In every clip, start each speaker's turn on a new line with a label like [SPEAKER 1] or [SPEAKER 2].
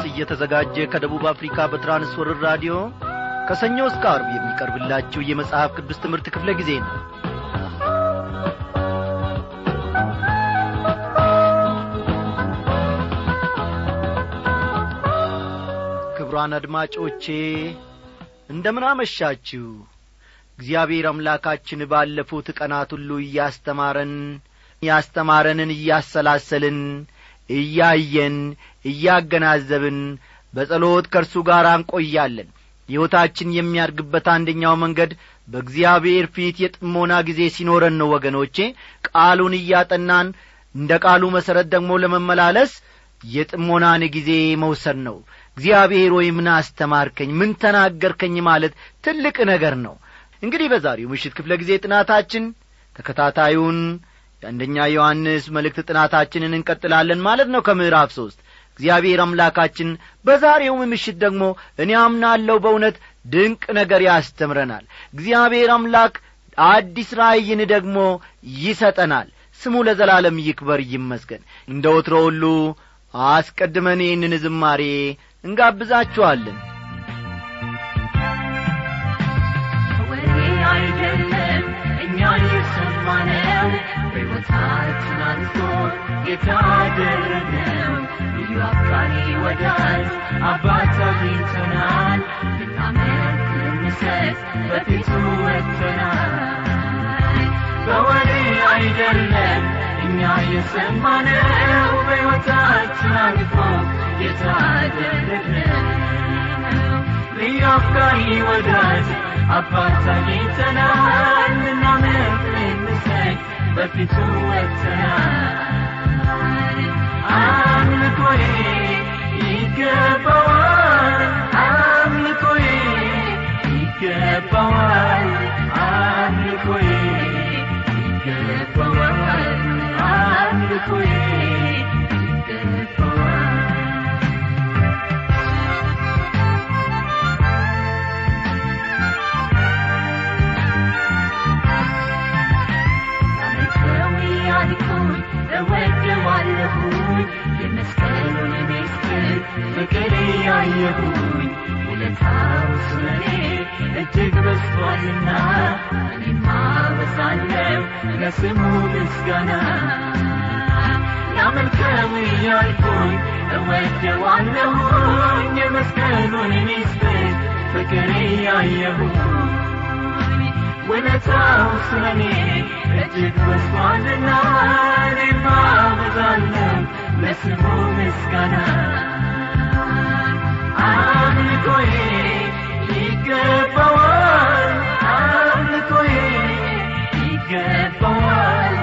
[SPEAKER 1] ድምፅ እየተዘጋጀ ከደቡብ አፍሪካ በትራንስወርር ራዲዮ ከሰኞ እስከ አርብ የሚቀርብላችሁ የመጽሐፍ ቅዱስ ትምህርት ክፍለ ጊዜ ነው። ክብሯን አድማጮቼ እንደምን አመሻችሁ? እግዚአብሔር አምላካችን ባለፉት ቀናት ሁሉ እያስተማረን ያስተማረንን እያሰላሰልን እያየን እያገናዘብን በጸሎት ከእርሱ ጋር እንቆያለን። ሕይወታችን የሚያድግበት አንደኛው መንገድ በእግዚአብሔር ፊት የጥሞና ጊዜ ሲኖረን ነው ወገኖቼ። ቃሉን እያጠናን እንደ ቃሉ መሠረት ደግሞ ለመመላለስ የጥሞናን ጊዜ መውሰድ ነው። እግዚአብሔር ወይ ምን አስተማርከኝ? ምን ተናገርከኝ? ማለት ትልቅ ነገር ነው። እንግዲህ በዛሬው ምሽት ክፍለ ጊዜ ጥናታችን ተከታታዩን የአንደኛ ዮሐንስ መልእክት ጥናታችንን እንቀጥላለን ማለት ነው ከምዕራፍ ሦስት እግዚአብሔር አምላካችን በዛሬውም ምሽት ደግሞ እኔ አምናለሁ በእውነት ድንቅ ነገር ያስተምረናል። እግዚአብሔር አምላክ አዲስ ራእይን ደግሞ ይሰጠናል። ስሙ ለዘላለም ይክበር ይመስገን። እንደ ወትሮ ሁሉ አስቀድመን ይህንን ዝማሬ እንጋብዛችኋለን
[SPEAKER 2] በሕይወታችን አንሶ ጌታ ያደረገው ልዩ አፍቃሪ ወዳጅ አባት አግኝተናል ልናመልክ ልንሰጥ በፊቱ ወጥተናል በወሬ አይደለም እኛ የሰማነው በሕይወታችን አልፎ ጌታ ያደረገው ልዩ አፍቃሪ ወዳጅ አባት አግኝተናል ልናመልክ በፊቱ ወጥተናል አምልኮዬ ይገባዋል አምልኮዬ ይገባዋል አምልኮዬ የመስቀሉን ምስጢር ፍቅር ያየሁኝ ውለታው ስለኔ እጅግ በዝቷልና እኔማ በዛለው ለስሙ ምስጋና። ላመልከው ያልኩኝ እወደዋለሁኝ ለስሙ ምስጋና አምልኮዬ ይገባዋል አምልኮዬ ይገባዋል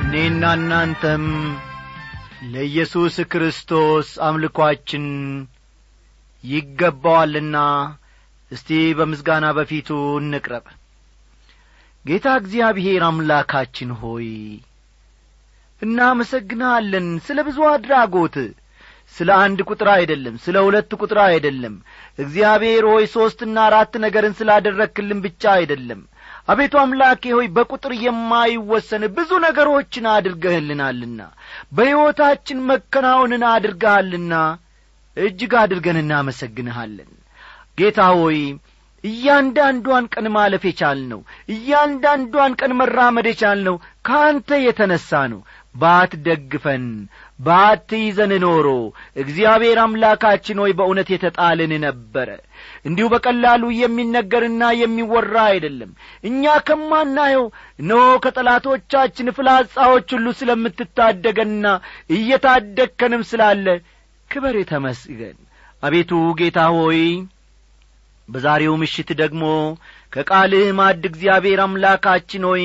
[SPEAKER 1] እኔና እናንተም ለኢየሱስ ክርስቶስ አምልኳችን ይገባዋልና እስቲ በምስጋና በፊቱ እንቅረብ። ጌታ እግዚአብሔር አምላካችን ሆይ እናመሰግንሃለን ስለ ብዙ አድራጎት። ስለ አንድ ቁጥር አይደለም ስለ ሁለት ቁጥር አይደለም። እግዚአብሔር ሆይ ሦስትና አራት ነገርን ስላደረክልን ብቻ አይደለም አቤቱ አምላኬ ሆይ በቁጥር የማይወሰን ብዙ ነገሮችን አድርገህልናልና በሕይወታችን መከናወንን አድርገሃልና እጅግ አድርገን እናመሰግንሃለን። ጌታ ሆይ እያንዳንዷን ቀን ማለፍ የቻልነው እያንዳንዷን ቀን መራመድ የቻልነው ከአንተ የተነሣ ነው። ባትደግፈን ባትይዘን ኖሮ እግዚአብሔር አምላካችን ሆይ በእውነት የተጣልን ነበረ እንዲሁ በቀላሉ የሚነገርና የሚወራ አይደለም። እኛ ከማናየው እነሆ ከጠላቶቻችን ፍላጻዎች ሁሉ ስለምትታደገንና እየታደግከንም ስላለ ክበር ተመስገን አቤቱ ጌታ ሆይ በዛሬው ምሽት ደግሞ ከቃልህ ማድ እግዚአብሔር አምላካችን ሆይ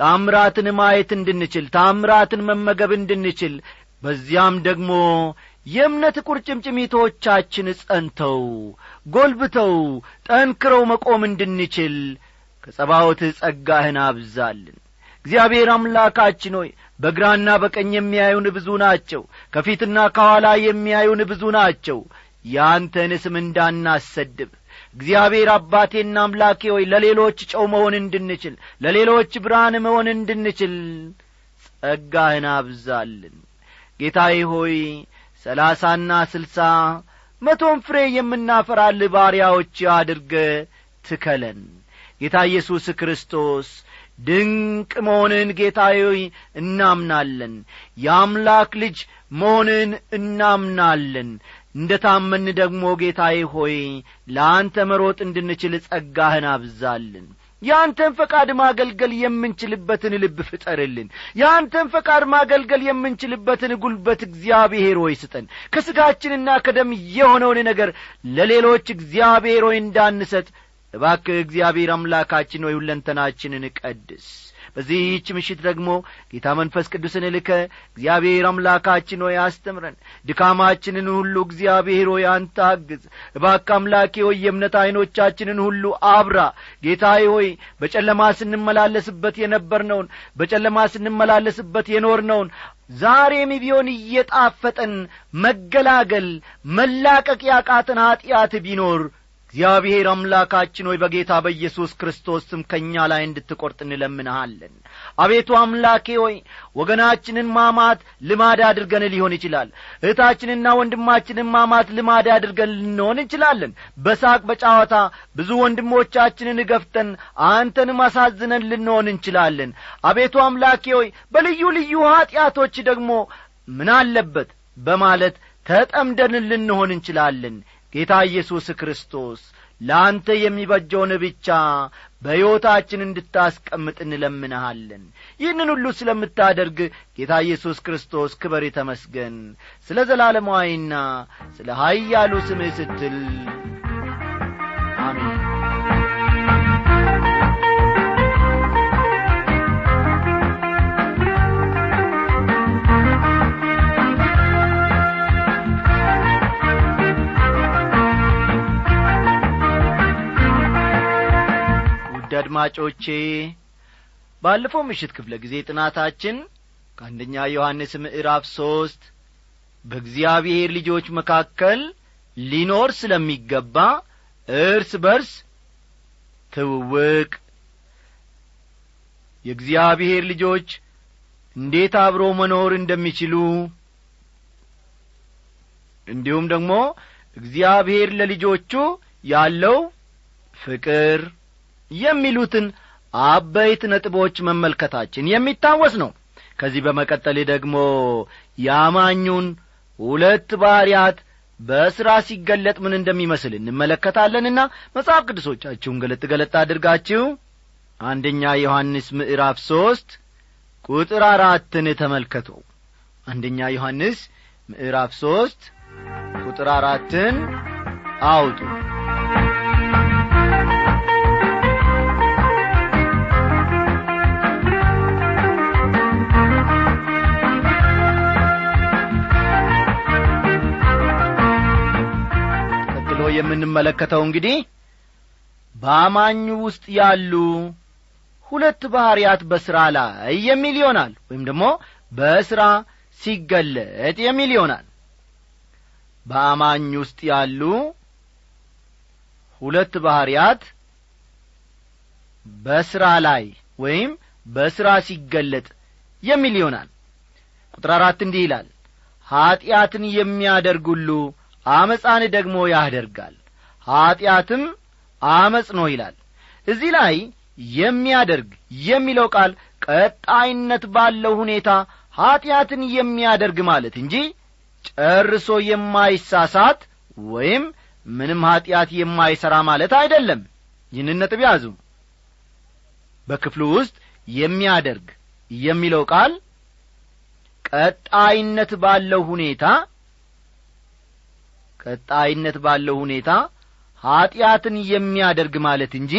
[SPEAKER 1] ታምራትን ማየት እንድንችል ታምራትን መመገብ እንድንችል በዚያም ደግሞ የእምነት ቁርጭምጭሚቶቻችን ጸንተው ጐልብተው ጠንክረው መቆም እንድንችል ከጸባዖትህ ጸጋህን አብዛልን። እግዚአብሔር አምላካችን ሆይ በግራና በቀኝ የሚያዩን ብዙ ናቸው ከፊትና ከኋላ የሚያዩን ብዙ ናቸው። ያንተን ስም እንዳናሰድብ። እግዚአብሔር አባቴና አምላኬ ሆይ ለሌሎች ጨው መሆን እንድንችል ለሌሎች ብርሃን መሆን እንድንችል ጸጋህን አብዛልን። ጌታዬ ሆይ ሰላሳና ስልሳ መቶም ፍሬ የምናፈራልህ ባሪያዎች አድርገ ትከለን። ጌታ ኢየሱስ ክርስቶስ ድንቅ መሆንን ጌታዬ እናምናለን። የአምላክ ልጅ መሆንን እናምናለን። እንደ ታመን ደግሞ ጌታዬ ሆይ ለአንተ መሮጥ እንድንችል ጸጋህን አብዛልን የአንተን ፈቃድ ማገልገል የምንችልበትን ልብ ፍጠርልን። የአንተን ፈቃድ ማገልገል የምንችልበትን ጉልበት እግዚአብሔር ሆይ ስጠን። ከሥጋችንና ከደም የሆነውን ነገር ለሌሎች እግዚአብሔር ሆይ እንዳንሰጥ። እባክህ እግዚአብሔር አምላካችን ሆይ ሁለንተናችንን ቀድስ በዚህች ምሽት ደግሞ ጌታ መንፈስ ቅዱስን ልከ እግዚአብሔር አምላካችን ሆይ አስተምረን ድካማችንን ሁሉ እግዚአብሔር ሆይ አንተ አግዝ እባክ አምላኬ ሆይ የእምነት ዐይኖቻችንን ሁሉ አብራ ጌታዬ ሆይ በጨለማ ስንመላለስበት የነበርነውን በጨለማ ስንመላለስበት የኖርነውን ዛሬም ቢሆን እየጣፈጠን መገላገል መላቀቅ ያቃተን ኀጢአት ቢኖር እግዚአብሔር አምላካችን ሆይ በጌታ በኢየሱስ ክርስቶስ ስም ከእኛ ላይ እንድትቈርጥ እንለምንሃለን። አቤቱ አምላኬ ሆይ ወገናችንን ማማት ልማድ አድርገን ሊሆን ይችላል። እህታችንና ወንድማችንን ማማት ልማድ አድርገን ልንሆን እንችላለን። በሳቅ በጨዋታ ብዙ ወንድሞቻችንን ገፍተን አንተንም አሳዝነን ልንሆን እንችላለን። አቤቱ አምላኬ ሆይ በልዩ ልዩ ኀጢአቶች ደግሞ ምን አለበት በማለት ተጠምደን ልንሆን እንችላለን ጌታ ኢየሱስ ክርስቶስ ለአንተ የሚበጀውን ብቻ በሕይወታችን እንድታስቀምጥ እንለምንሃለን። ይህንን ሁሉ ስለምታደርግ ጌታ ኢየሱስ ክርስቶስ ክበር የተመስገን ስለ ዘላለማዊና ስለ ኀያሉ ስምህ ስትል አድማጮቼ ባለፈው ምሽት ክፍለ ጊዜ ጥናታችን ከአንደኛ ዮሐንስ ምዕራፍ ሦስት በእግዚአብሔር ልጆች መካከል ሊኖር ስለሚገባ እርስ በርስ ትውውቅ። የእግዚአብሔር ልጆች እንዴት አብሮ መኖር እንደሚችሉ እንዲሁም ደግሞ እግዚአብሔር ለልጆቹ ያለው ፍቅር የሚሉትን አበይት ነጥቦች መመልከታችን የሚታወስ ነው። ከዚህ በመቀጠል ደግሞ የአማኙን ሁለት ባሕርያት በሥራ ሲገለጥ ምን እንደሚመስል እንመለከታለንና መጽሐፍ ቅዱሶቻችሁን ገለጥ ገለጥ አድርጋችሁ አንደኛ ዮሐንስ ምዕራፍ ሦስት ቁጥር አራትን ተመልከቱ። አንደኛ ዮሐንስ ምዕራፍ ሦስት ቁጥር አራትን አውጡ የምንመለከተው እንግዲህ በአማኙ ውስጥ ያሉ ሁለት ባሕርያት በሥራ ላይ የሚል ይሆናል ወይም ደግሞ በሥራ ሲገለጥ የሚል ይሆናል። በአማኝ ውስጥ ያሉ ሁለት ባሕርያት በሥራ ላይ ወይም በሥራ ሲገለጥ የሚል ይሆናል። ቁጥር አራት እንዲህ ይላል ኀጢአትን የሚያደርግ ሁሉ አመፃን ደግሞ ያደርጋል። ኀጢአትም አመፅ ነው ይላል። እዚህ ላይ የሚያደርግ የሚለው ቃል ቀጣይነት ባለው ሁኔታ ኀጢአትን የሚያደርግ ማለት እንጂ ጨርሶ የማይሳሳት ወይም ምንም ኀጢአት የማይሠራ ማለት አይደለም። ይህንን ነጥብ ያዙ። በክፍሉ ውስጥ የሚያደርግ የሚለው ቃል ቀጣይነት ባለው ሁኔታ ቀጣይነት ባለው ሁኔታ ኀጢአትን የሚያደርግ ማለት እንጂ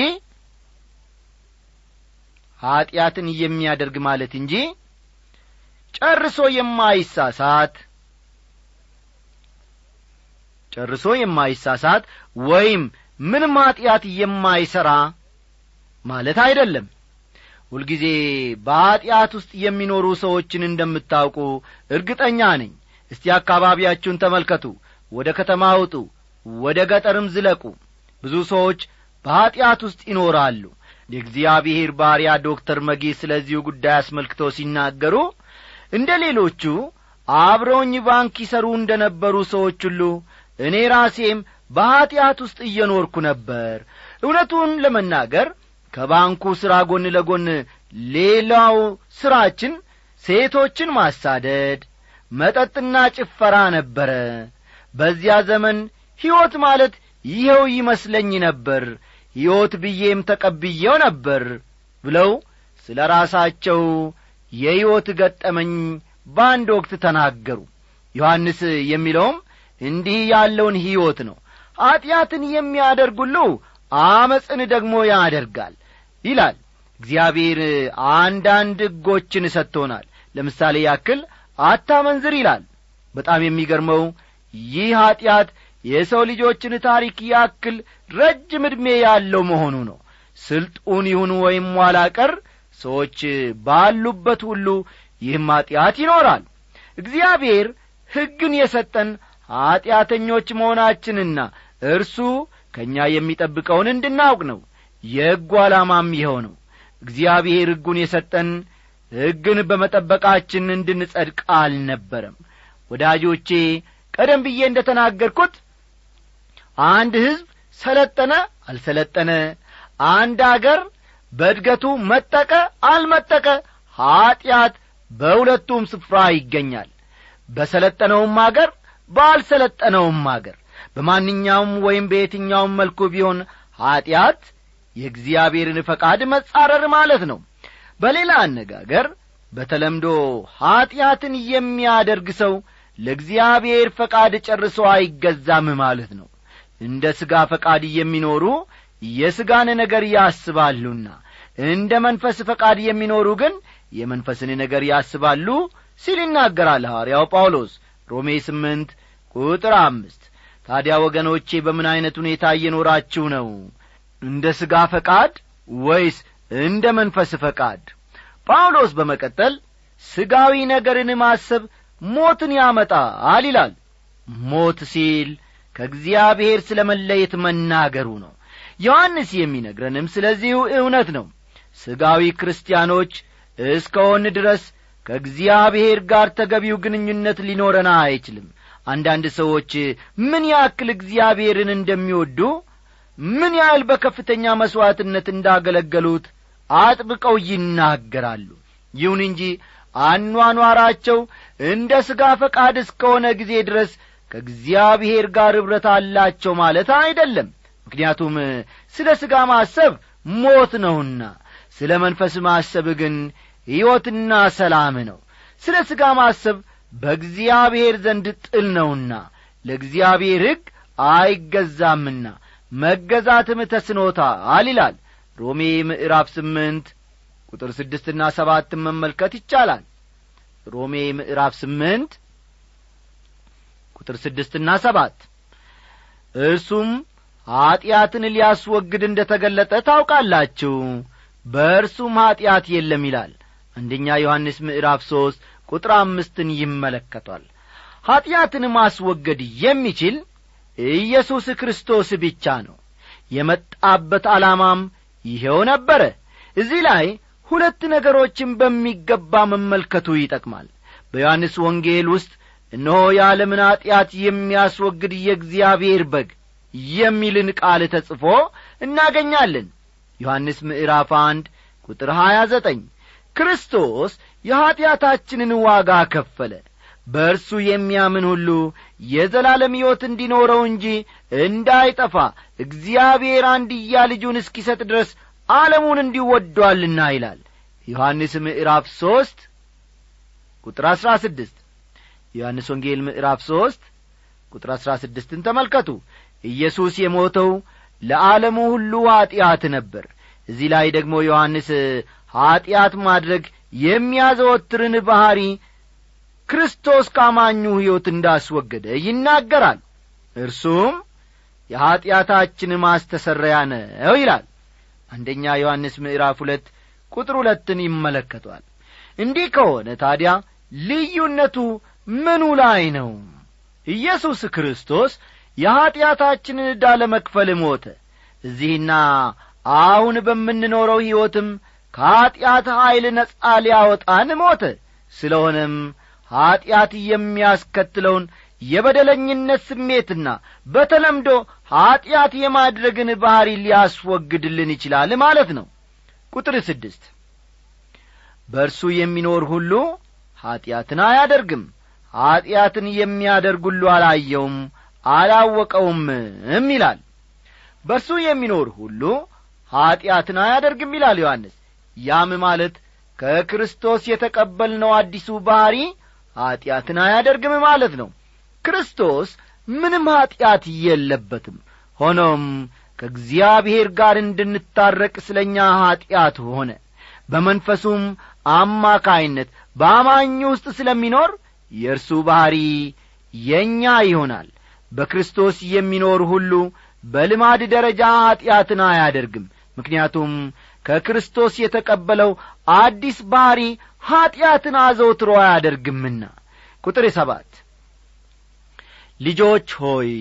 [SPEAKER 1] ኀጢአትን የሚያደርግ ማለት እንጂ ጨርሶ የማይሳሳት ጨርሶ የማይሳሳት ወይም ምንም ኀጢአት የማይሠራ ማለት አይደለም። ሁልጊዜ በኀጢአት ውስጥ የሚኖሩ ሰዎችን እንደምታውቁ እርግጠኛ ነኝ። እስቲ አካባቢያችሁን ተመልከቱ ወደ ከተማ ውጡ ወደ ገጠርም ዝለቁ። ብዙ ሰዎች በኀጢአት ውስጥ ይኖራሉ። የእግዚአብሔር ባሪያ ዶክተር መጊ ስለዚሁ ጉዳይ አስመልክተው ሲናገሩ እንደ ሌሎቹ አብረውኝ ባንክ ይሠሩ እንደ ነበሩ ሰዎች ሁሉ እኔ ራሴም በኀጢአት ውስጥ እየኖርኩ ነበር። እውነቱን ለመናገር ከባንኩ ሥራ ጐን ለጐን ሌላው ሥራችን ሴቶችን ማሳደድ መጠጥና ጭፈራ ነበረ በዚያ ዘመን ሕይወት ማለት ይኸው ይመስለኝ ነበር ሕይወት ብዬም ተቀብዬው ነበር ብለው ስለ ራሳቸው የሕይወት ገጠመኝ በአንድ ወቅት ተናገሩ። ዮሐንስ የሚለውም እንዲህ ያለውን ሕይወት ነው። ኀጢአትን የሚያደርግ ሁሉ አመፅን ደግሞ ያደርጋል ይላል። እግዚአብሔር አንዳንድ ሕጎችን ሰጥቶናል። ለምሳሌ ያክል አታመንዝር ይላል። በጣም የሚገርመው ይህ ኀጢአት የሰው ልጆችን ታሪክ ያክል ረጅም ዕድሜ ያለው መሆኑ ነው። ስልጡን ይሁን ወይም ኋላ ቀር ሰዎች ባሉበት ሁሉ ይህም ኀጢአት ይኖራል። እግዚአብሔር ሕግን የሰጠን ኀጢአተኞች መሆናችንና እርሱ ከእኛ የሚጠብቀውን እንድናውቅ ነው። የሕጉ ዓላማም ይኸው ነው። እግዚአብሔር ሕጉን የሰጠን ሕግን በመጠበቃችን እንድንጸድቅ አልነበረም። ወዳጆቼ ቀደም ብዬ እንደ ተናገርኩት አንድ ሕዝብ ሰለጠነ አልሰለጠነ አንድ አገር በእድገቱ መጠቀ አልመጠቀ ኀጢአት በሁለቱም ስፍራ ይገኛል። በሰለጠነውም አገር ባልሰለጠነውም አገር። በማንኛውም ወይም በየትኛውም መልኩ ቢሆን ኀጢአት የእግዚአብሔርን ፈቃድ መጻረር ማለት ነው። በሌላ አነጋገር በተለምዶ ኀጢአትን የሚያደርግ ሰው ለእግዚአብሔር ፈቃድ ጨርሶ አይገዛም ማለት ነው። እንደ ሥጋ ፈቃድ የሚኖሩ የሥጋን ነገር ያስባሉና እንደ መንፈስ ፈቃድ የሚኖሩ ግን የመንፈስን ነገር ያስባሉ ሲል ይናገራል ሐዋርያው ጳውሎስ። ሮሜ ስምንት ቁጥር አምስት ታዲያ ወገኖቼ በምን ዐይነት ሁኔታ እየኖራችሁ ነው? እንደ ሥጋ ፈቃድ ወይስ እንደ መንፈስ ፈቃድ? ጳውሎስ በመቀጠል ሥጋዊ ነገርን ማሰብ ሞትን ያመጣል ይላል። ሞት ሲል ከእግዚአብሔር ስለ መለየት መናገሩ ነው። ዮሐንስ የሚነግረንም ስለዚሁ እውነት ነው። ሥጋዊ ክርስቲያኖች እስከሆን ድረስ ከእግዚአብሔር ጋር ተገቢው ግንኙነት ሊኖረን አይችልም። አንዳንድ ሰዎች ምን ያክል እግዚአብሔርን እንደሚወዱ ምን ያህል በከፍተኛ መሥዋዕትነት እንዳገለገሉት አጥብቀው ይናገራሉ። ይሁን እንጂ አኗኗራቸው እንደ ሥጋ ፈቃድ እስከሆነ ጊዜ ድረስ ከእግዚአብሔር ጋር ኅብረት አላቸው ማለት አይደለም። ምክንያቱም ስለ ሥጋ ማሰብ ሞት ነውና ስለ መንፈስ ማሰብ ግን ሕይወትና ሰላም ነው። ስለ ሥጋ ማሰብ በእግዚአብሔር ዘንድ ጥል ነውና ለእግዚአብሔር ሕግ አይገዛምና መገዛትም ተስኖታል ይላል ሮሜ ምዕራፍ ስምንት ቁጥር ስድስትና ሰባትን መመልከት ይቻላል ሮሜ ምዕራፍ ስምንት ቁጥር ስድስትና ሰባት እርሱም ኀጢአትን ሊያስወግድ እንደ ተገለጠ ታውቃላችሁ። በእርሱም ኀጢአት የለም ይላል። አንደኛ ዮሐንስ ምዕራፍ ሦስት ቁጥር አምስትን ይመለከቷል። ኀጢአትን ማስወገድ የሚችል ኢየሱስ ክርስቶስ ብቻ ነው። የመጣበት ዓላማም ይኸው ነበረ። እዚህ ላይ ሁለት ነገሮችን በሚገባ መመልከቱ ይጠቅማል። በዮሐንስ ወንጌል ውስጥ እነሆ የዓለምን ኀጢአት የሚያስወግድ የእግዚአብሔር በግ የሚልን ቃል ተጽፎ እናገኛለን። ዮሐንስ ምዕራፍ አንድ ቁጥር ሀያ ዘጠኝ ክርስቶስ የኀጢአታችንን ዋጋ ከፈለ። በእርሱ የሚያምን ሁሉ የዘላለም ሕይወት እንዲኖረው እንጂ እንዳይጠፋ እግዚአብሔር አንድያ ልጁን እስኪሰጥ ድረስ ዓለሙን እንዲወዷልና ይላል። ዮሐንስ ምዕራፍ ሦስት ቁጥር አሥራ ስድስት ዮሐንስ ወንጌል ምዕራፍ ሦስት ቁጥር አሥራ ስድስትን ተመልከቱ። ኢየሱስ የሞተው ለዓለሙ ሁሉ ኀጢአት ነበር። እዚህ ላይ ደግሞ ዮሐንስ ኀጢአት ማድረግ የሚያዘወትርን ባሕሪ ክርስቶስ ካማኙ ሕይወት እንዳስወገደ ይናገራል። እርሱም የኀጢአታችን ማስተሰረያ ነው ይላል አንደኛ ዮሐንስ ምዕራፍ ሁለት ቁጥር ሁለትን ይመለከቷል። እንዲህ ከሆነ ታዲያ ልዩነቱ ምኑ ላይ ነው? ኢየሱስ ክርስቶስ የኀጢአታችንን ዕዳ ለመክፈል ሞተ። እዚህና አሁን በምንኖረው ሕይወትም ከኀጢአት ኀይል ነጻ ሊያወጣን ሞተ። ስለሆነም ኀጢአት የሚያስከትለውን የበደለኝነት ስሜትና በተለምዶ ኀጢአት የማድረግን ባሕሪ ሊያስወግድልን ይችላል ማለት ነው። ቁጥር ስድስት በእርሱ የሚኖር ሁሉ ኀጢአትን አያደርግም። ኀጢአትን የሚያደርግ ሁሉ አላየውም አላወቀውምም ይላል። በእርሱ የሚኖር ሁሉ ኀጢአትን አያደርግም ይላል ዮሐንስ። ያም ማለት ከክርስቶስ የተቀበልነው አዲሱ ባሕሪ ኀጢአትን አያደርግም ማለት ነው ክርስቶስ ምንም ኀጢአት የለበትም። ሆኖም ከእግዚአብሔር ጋር እንድንታረቅ ስለ እኛ ኀጢአት ሆነ። በመንፈሱም አማካይነት በአማኙ ውስጥ ስለሚኖር የእርሱ ባሕሪ የእኛ ይሆናል። በክርስቶስ የሚኖር ሁሉ በልማድ ደረጃ ኀጢአትን አያደርግም። ምክንያቱም ከክርስቶስ የተቀበለው አዲስ ባሕሪ ኀጢአትን አዘውትሮ አያደርግምና። ቁጥር ሰባት ልጆች ሆይ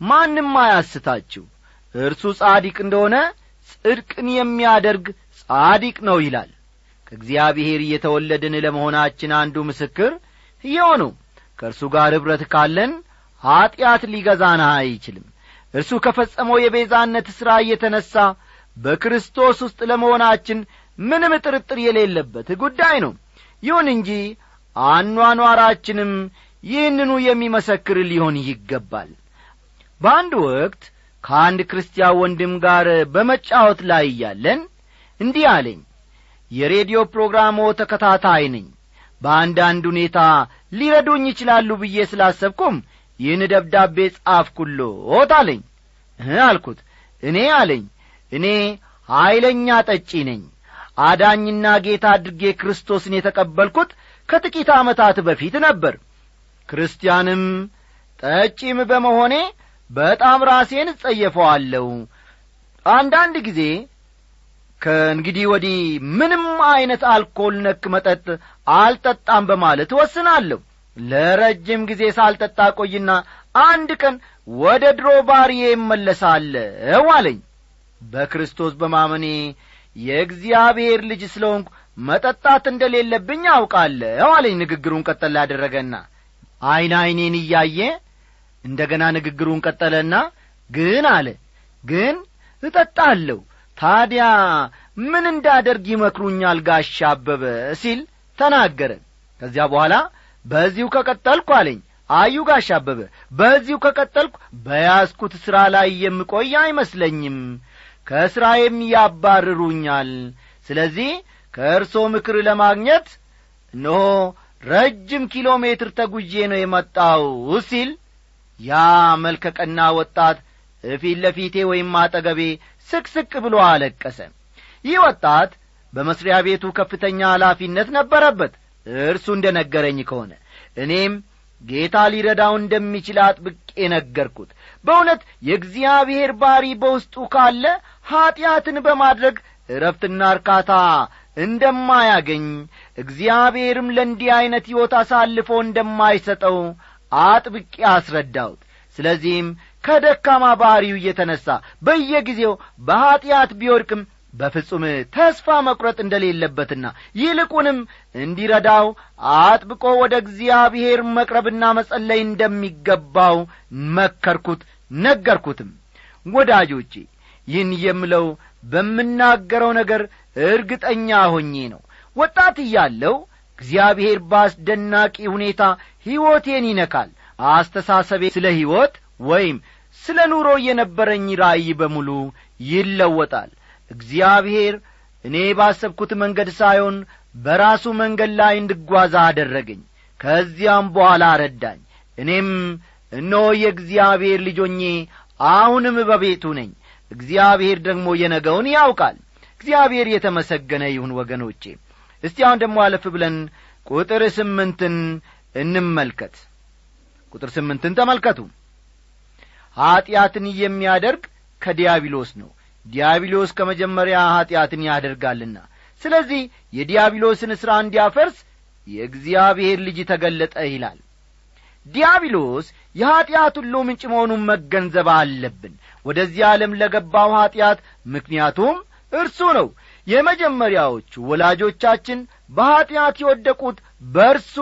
[SPEAKER 1] ማንም አያስታችሁ እርሱ ጻዲቅ እንደሆነ ጽድቅን የሚያደርግ ጻዲቅ ነው ይላል። ከእግዚአብሔር እየተወለድን ለመሆናችን አንዱ ምስክር ሕያው ነው። ከእርሱ ጋር ኅብረት ካለን ኀጢአት ሊገዛን አይችልም። እርሱ ከፈጸመው የቤዛነት ሥራ እየተነሣ በክርስቶስ ውስጥ ለመሆናችን ምንም ጥርጥር የሌለበት ጉዳይ ነው። ይሁን እንጂ አኗኗራችንም ይህንኑ የሚመሰክር ሊሆን ይገባል። በአንድ ወቅት ከአንድ ክርስቲያን ወንድም ጋር በመጫወት ላይ እያለን እንዲህ አለኝ የሬዲዮ ፕሮግራሞ ተከታታይ ነኝ በአንዳንድ ሁኔታ ሊረዱኝ ይችላሉ ብዬ ስላሰብኩም ይህን ደብዳቤ ጻፍኩሎት አለኝ። አልኩት። እኔ አለኝ እኔ ኀይለኛ ጠጪ ነኝ አዳኝና ጌታ አድርጌ ክርስቶስን የተቀበልኩት ከጥቂት ዓመታት በፊት ነበር ክርስቲያንም ጠጪም በመሆኔ በጣም ራሴን እጸየፈዋለሁ አንዳንድ ጊዜ ከእንግዲህ ወዲህ ምንም ዐይነት አልኮል ነክ መጠጥ አልጠጣም በማለት እወስናለሁ። ለረጅም ጊዜ ሳልጠጣ ቆይና አንድ ቀን ወደ ድሮ ባሪዬ እመለሳለሁ አለኝ። በክርስቶስ በማመኔ የእግዚአብሔር ልጅ ስለሆንኩ መጠጣት እንደሌለብኝ አውቃለሁ አለኝ። ንግግሩን ቀጠል ያደረገና ዐይን ዐይኔን እያየ እንደ ገና ንግግሩን ቀጠለና ግን አለ። ግን እጠጣለሁ። ታዲያ ምን እንዳደርግ ይመክሩኛል? ጋሻ አበበ ሲል ተናገረ። ከዚያ በኋላ በዚሁ ከቀጠልኩ አለኝ። አዩ ጋሻ አበበ በዚሁ ከቀጠልኩ በያዝኩት ሥራ ላይ የምቆይ አይመስለኝም። ከሥራዬም ያባርሩኛል። ስለዚህ ከእርሶ ምክር ለማግኘት እነሆ ረጅም ኪሎ ሜትር ተጉዤ ነው የመጣው ሲል ያ መልከቀና ወጣት እፊት ለፊቴ ወይም አጠገቤ ስቅስቅ ብሎ አለቀሰ። ይህ ወጣት በመስሪያ ቤቱ ከፍተኛ ኃላፊነት ነበረበት። እርሱ እንደ ነገረኝ ከሆነ እኔም ጌታ ሊረዳው እንደሚችል አጥብቄ ነገርኩት። በእውነት የእግዚአብሔር ባሪ በውስጡ ካለ ኀጢአትን በማድረግ እረፍትና እርካታ እንደማያገኝ እግዚአብሔርም ለእንዲህ ዐይነት ሕይወት አሳልፎ እንደማይሰጠው አጥብቄ አስረዳሁት። ስለዚህም ከደካማ ባሕሪው እየተነሣ በየጊዜው በኀጢአት ቢወድቅም በፍጹም ተስፋ መቁረጥ እንደሌለበትና ይልቁንም እንዲረዳው አጥብቆ ወደ እግዚአብሔር መቅረብና መጸለይ እንደሚገባው መከርኩት ነገርኩትም። ወዳጆቼ ይህን የምለው በምናገረው ነገር እርግጠኛ ሆኜ ነው። ወጣት እያለው እግዚአብሔር በአስደናቂ ሁኔታ ሕይወቴን ይነካል። አስተሳሰቤ ስለ ሕይወት ወይም ስለ ኑሮ የነበረኝ ራእይ በሙሉ ይለወጣል። እግዚአብሔር እኔ ባሰብኩት መንገድ ሳይሆን በራሱ መንገድ ላይ እንድጓዛ አደረገኝ። ከዚያም በኋላ ረዳኝ። እኔም እነሆ የእግዚአብሔር ልጆኜ አሁንም በቤቱ ነኝ። እግዚአብሔር ደግሞ የነገውን ያውቃል እግዚአብሔር የተመሰገነ ይሁን ወገኖቼ። እስቲ አሁን ደግሞ አለፍ ብለን ቁጥር ስምንትን እንመልከት። ቁጥር ስምንትን ተመልከቱ። ኀጢአትን የሚያደርግ ከዲያብሎስ ነው። ዲያብሎስ ከመጀመሪያ ኀጢአትን ያደርጋልና። ስለዚህ የዲያብሎስን ሥራ እንዲያፈርስ የእግዚአብሔር ልጅ ተገለጠ ይላል። ዲያብሎስ የኀጢአት ሁሉ ምንጭ መሆኑን መገንዘብ አለብን። ወደዚህ ዓለም ለገባው ኀጢአት ምክንያቱም እርሱ ነው። የመጀመሪያዎቹ ወላጆቻችን በኀጢአት የወደቁት በእርሱ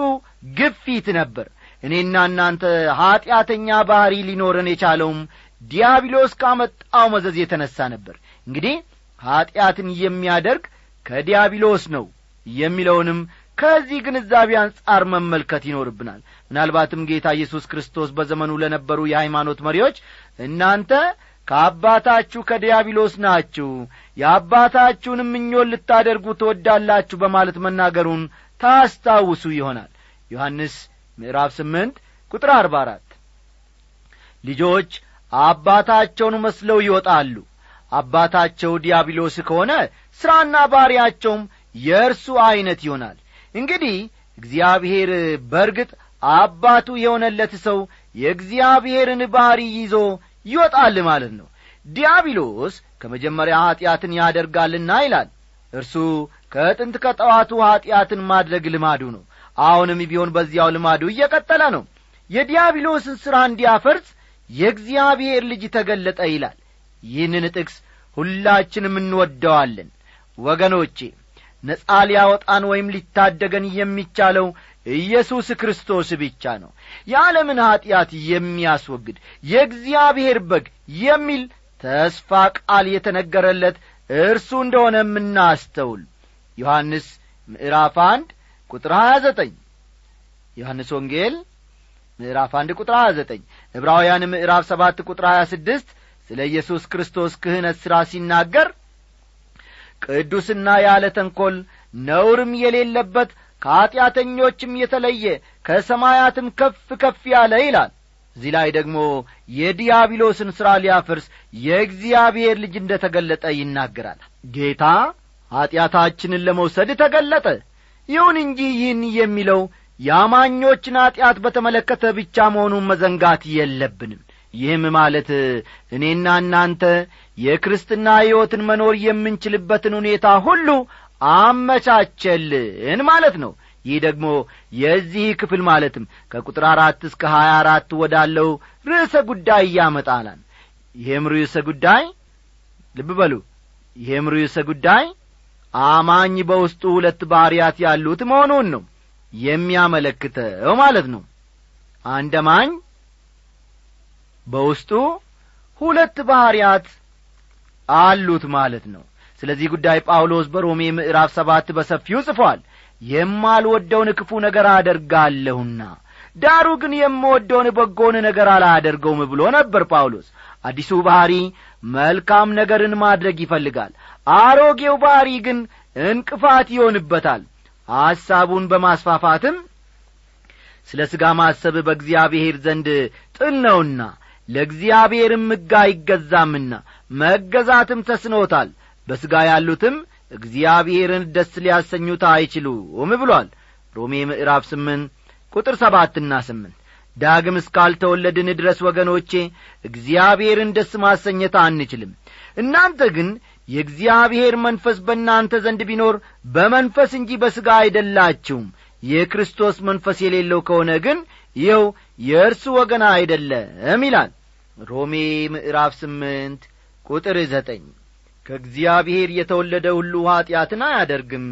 [SPEAKER 1] ግፊት ነበር። እኔና እናንተ ኀጢአተኛ ባሕሪ ሊኖረን የቻለውም ዲያብሎስ ካመጣው መዘዝ የተነሣ ነበር። እንግዲህ ኀጢአትን የሚያደርግ ከዲያብሎስ ነው የሚለውንም ከዚህ ግንዛቤ አንጻር መመልከት ይኖርብናል። ምናልባትም ጌታ ኢየሱስ ክርስቶስ በዘመኑ ለነበሩ የሃይማኖት መሪዎች እናንተ ከአባታችሁ ከዲያብሎስ ናችሁ። የአባታችሁንም ምኞን ልታደርጉ ትወዳላችሁ በማለት መናገሩን ታስታውሱ ይሆናል። ዮሐንስ ምዕራፍ ስምንት ቁጥር አርባ አራት ልጆች አባታቸውን መስለው ይወጣሉ። አባታቸው ዲያብሎስ ከሆነ ሥራና ባሪያቸውም የእርሱ ዐይነት ይሆናል። እንግዲህ እግዚአብሔር በርግጥ አባቱ የሆነለት ሰው የእግዚአብሔርን ባሕሪ ይዞ ይወጣል ማለት ነው። ዲያብሎስ ከመጀመሪያ ኀጢአትን ያደርጋልና ይላል። እርሱ ከጥንት ከጠዋቱ ኀጢአትን ማድረግ ልማዱ ነው። አሁንም ቢሆን በዚያው ልማዱ እየቀጠለ ነው። የዲያብሎስን ሥራ እንዲያፈርስ የእግዚአብሔር ልጅ ተገለጠ ይላል። ይህንን ጥቅስ ሁላችንም እንወደዋለን። ወገኖቼ ነጻ ሊያወጣን ወይም ሊታደገን የሚቻለው ኢየሱስ ክርስቶስ ብቻ ነው። የዓለምን ኀጢአት የሚያስወግድ የእግዚአብሔር በግ የሚል ተስፋ ቃል የተነገረለት እርሱ እንደሆነ የምናስተውል ዮሐንስ ምዕራፍ አንድ ቁጥር ሀያ ዘጠኝ። ዮሐንስ ወንጌል ምዕራፍ አንድ ቁጥር ሀያ ዘጠኝ። ዕብራውያን ምዕራፍ ሰባት ቁጥር ሀያ ስድስት ስለ ኢየሱስ ክርስቶስ ክህነት ሥራ ሲናገር ቅዱስና ያለ ተንኰል ነውርም የሌለበት ከኀጢአተኞችም የተለየ ከሰማያትም ከፍ ከፍ ያለ ይላል። እዚህ ላይ ደግሞ የዲያብሎስን ሥራ ሊያፈርስ የእግዚአብሔር ልጅ እንደ ተገለጠ ይናገራል። ጌታ ኀጢአታችንን ለመውሰድ ተገለጠ። ይሁን እንጂ ይህን የሚለው የአማኞችን ኀጢአት በተመለከተ ብቻ መሆኑን መዘንጋት የለብንም። ይህም ማለት እኔና እናንተ የክርስትና ሕይወትን መኖር የምንችልበትን ሁኔታ ሁሉ አመቻቸልን ማለት ነው። ይህ ደግሞ የዚህ ክፍል ማለትም ከቁጥር አራት እስከ ሀያ አራት ወዳለው ርዕሰ ጉዳይ ያመጣላል። ይህም ርዕሰ ጉዳይ ልብ በሉ ይህም ርዕሰ ጉዳይ አማኝ በውስጡ ሁለት ባሕርያት ያሉት መሆኑን ነው የሚያመለክተው ማለት ነው። አንድ አማኝ በውስጡ ሁለት ባሕርያት አሉት ማለት ነው ስለዚህ ጉዳይ ጳውሎስ በሮሜ ምዕራፍ ሰባት በሰፊው ጽፏል። የማልወደውን ክፉ ነገር አደርጋለሁና ዳሩ ግን የምወደውን በጎን ነገር አላደርገውም ብሎ ነበር ጳውሎስ። አዲሱ ባሕሪ መልካም ነገርን ማድረግ ይፈልጋል። አሮጌው ባሕሪ ግን እንቅፋት ይሆንበታል። ሐሳቡን በማስፋፋትም ስለ ሥጋ ማሰብ በእግዚአብሔር ዘንድ ጥል ነውና ለእግዚአብሔርም ሕግ አይገዛምና መገዛትም ተስኖታል በሥጋ ያሉትም እግዚአብሔርን ደስ ሊያሰኙት አይችሉም ብሏል። ሮሜ ምዕራፍ ስምንት ቁጥር ሰባትና ስምንት ዳግም እስካልተወለድን ድረስ ወገኖቼ እግዚአብሔርን ደስ ማሰኘት አንችልም። እናንተ ግን የእግዚአብሔር መንፈስ በእናንተ ዘንድ ቢኖር በመንፈስ እንጂ በሥጋ አይደላችሁም። የክርስቶስ መንፈስ የሌለው ከሆነ ግን ይኸው የእርሱ ወገን አይደለም ይላል። ሮሜ ምዕራፍ ስምንት ቁጥር ዘጠኝ ከእግዚአብሔር የተወለደ ሁሉ ኀጢአትን አያደርግም።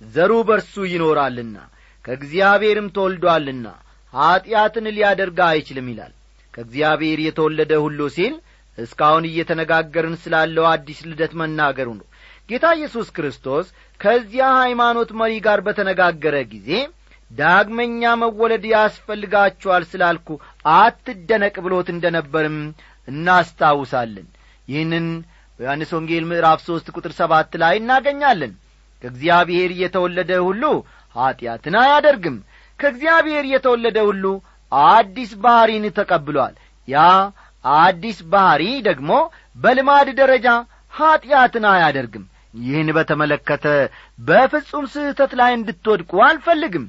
[SPEAKER 1] ዘሩ በርሱ ይኖራልና ከእግዚአብሔርም ተወልዶአልና ኀጢአትን ሊያደርግ አይችልም ይላል። ከእግዚአብሔር የተወለደ ሁሉ ሲል እስካሁን እየተነጋገርን ስላለው አዲስ ልደት መናገሩ ነው። ጌታ ኢየሱስ ክርስቶስ ከዚያ ሃይማኖት መሪ ጋር በተነጋገረ ጊዜ ዳግመኛ መወለድ ያስፈልጋችኋል ስላልኩ አትደነቅ ብሎት እንደ ነበርም እናስታውሳለን። ይህንን በዮሐንስ ወንጌል ምዕራፍ ሦስት ቁጥር ሰባት ላይ እናገኛለን። ከእግዚአብሔር የተወለደ ሁሉ ኀጢአትን አያደርግም። ከእግዚአብሔር የተወለደ ሁሉ አዲስ ባሕሪን ተቀብሏል። ያ አዲስ ባሕሪ ደግሞ በልማድ ደረጃ ኀጢአትን አያደርግም። ይህን በተመለከተ በፍጹም ስህተት ላይ እንድትወድቁ አልፈልግም።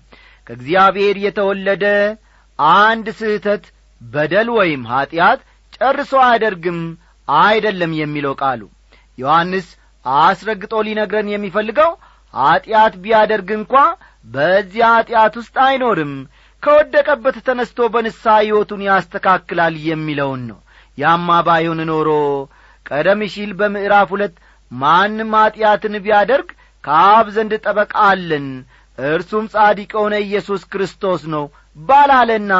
[SPEAKER 1] ከእግዚአብሔር የተወለደ አንድ ስህተት በደል ወይም ኀጢአት ጨርሶ አያደርግም አይደለም የሚለው ቃሉ። ዮሐንስ አስረግጦ ሊነግረን የሚፈልገው ኀጢአት ቢያደርግ እንኳ በዚያ ኀጢአት ውስጥ አይኖርም። ከወደቀበት ተነስቶ በንስሐ ሕይወቱን ያስተካክላል የሚለውን ነው። ያማ ባይሆን ኖሮ ቀደም ሲል በምዕራፍ ሁለት ማንም ኀጢአትን ቢያደርግ ከአብ ዘንድ ጠበቃ አለን እርሱም ጻዲቅ የሆነ ኢየሱስ ክርስቶስ ነው ባላለና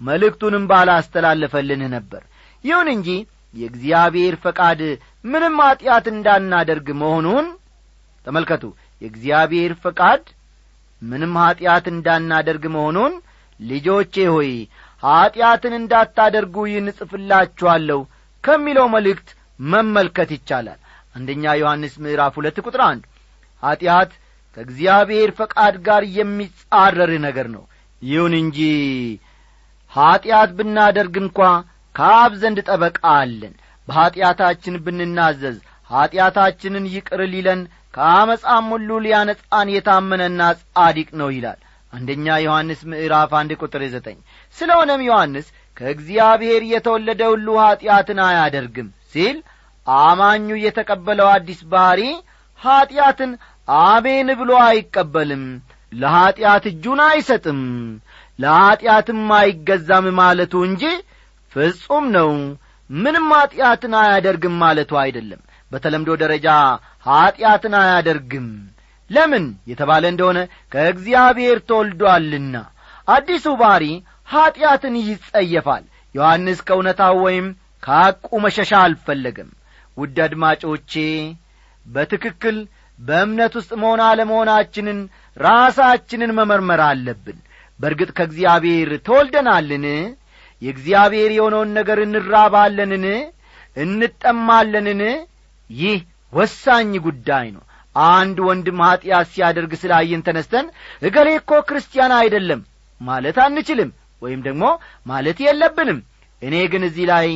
[SPEAKER 1] መልእክቱንም ባላስተላለፈልንህ ነበር። ይሁን እንጂ የእግዚአብሔር ፈቃድ ምንም ኀጢአት እንዳናደርግ መሆኑን ተመልከቱ። የእግዚአብሔር ፈቃድ ምንም ኀጢአት እንዳናደርግ መሆኑን ልጆቼ ሆይ ኀጢአትን እንዳታደርጉ ይህን እጽፍላችኋለሁ ከሚለው መልእክት መመልከት ይቻላል። አንደኛ ዮሐንስ ምዕራፍ ሁለት ቁጥር አንድ ኀጢአት ከእግዚአብሔር ፈቃድ ጋር የሚጻረር ነገር ነው። ይሁን እንጂ ኀጢአት ብናደርግ እንኳ ከአብ ዘንድ ጠበቃ አለን። በኀጢአታችን ብንናዘዝ ኀጢአታችንን ይቅር ሊለን ከአመፃም ሁሉ ሊያነጻን የታመነና ጻዲቅ ነው ይላል። አንደኛ ዮሐንስ ምዕራፍ አንድ ቁጥር ዘጠኝ ስለሆነም ዮሐንስ ከእግዚአብሔር የተወለደ ሁሉ ኀጢአትን አያደርግም ሲል አማኙ የተቀበለው አዲስ ባሕሪ ኀጢአትን አሜን ብሎ አይቀበልም ለኀጢአት እጁን አይሰጥም ለኀጢአትም አይገዛም ማለቱ እንጂ ፍጹም ነው። ምንም ኀጢአትን አያደርግም ማለቱ አይደለም። በተለምዶ ደረጃ ኀጢአትን አያደርግም። ለምን የተባለ እንደሆነ ከእግዚአብሔር ተወልዶአልና አዲሱ ባሕሪ ኀጢአትን ይጸየፋል። ዮሐንስ ከእውነታው ወይም ከሐቁ መሸሻ አልፈለገም። ውድ አድማጮቼ በትክክል በእምነት ውስጥ መሆን አለመሆናችንን ራሳችንን መመርመር አለብን። በርግጥ ከእግዚአብሔር ተወልደናልን የእግዚአብሔር የሆነውን ነገር እንራባለንን? እንጠማለንን? ይህ ወሳኝ ጉዳይ ነው። አንድ ወንድም ኀጢአት ሲያደርግ ስላየን ተነስተን እገሌ እኮ ክርስቲያን አይደለም ማለት አንችልም ወይም ደግሞ ማለት የለብንም። እኔ ግን እዚህ ላይ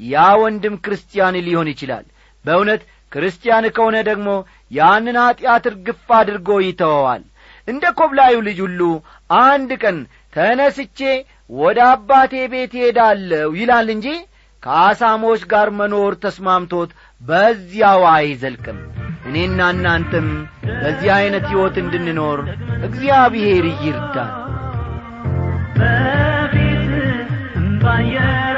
[SPEAKER 1] ያ ወንድም ክርስቲያን ሊሆን ይችላል። በእውነት ክርስቲያን ከሆነ ደግሞ ያንን ኀጢአት እርግፍ አድርጎ ይተወዋል። እንደ ኮብላዩ ልጅ ሁሉ አንድ ቀን ተነስቼ ወደ አባቴ ቤት ሄዳለሁ ይላል እንጂ ከአሳሞች ጋር መኖር ተስማምቶት በዚያው አይዘልቅም። እኔና እናንተም በዚህ ዐይነት ሕይወት እንድንኖር እግዚአብሔር ይርዳል
[SPEAKER 3] በፊት እምባየረጨ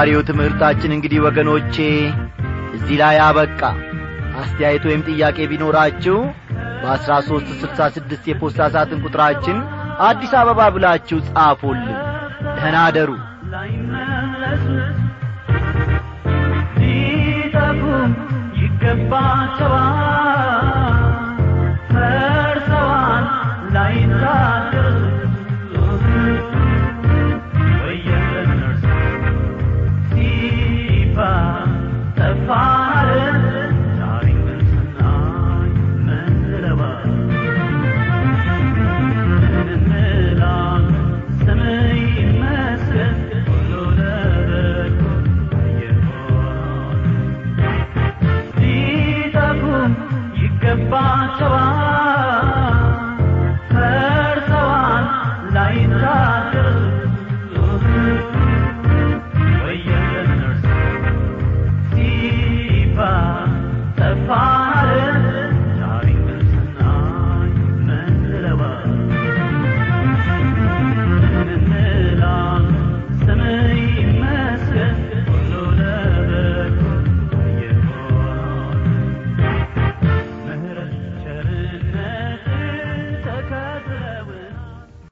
[SPEAKER 1] የዛሬው ትምህርታችን እንግዲህ ወገኖቼ እዚህ ላይ አበቃ። አስተያየት ወይም ጥያቄ ቢኖራችሁ በአሥራ ሦስት ስልሳ ስድስት የፖስታ ሳጥን ቁጥራችን አዲስ አበባ ብላችሁ ጻፉልን። ደህና አደሩ።
[SPEAKER 3] ይገባቸዋል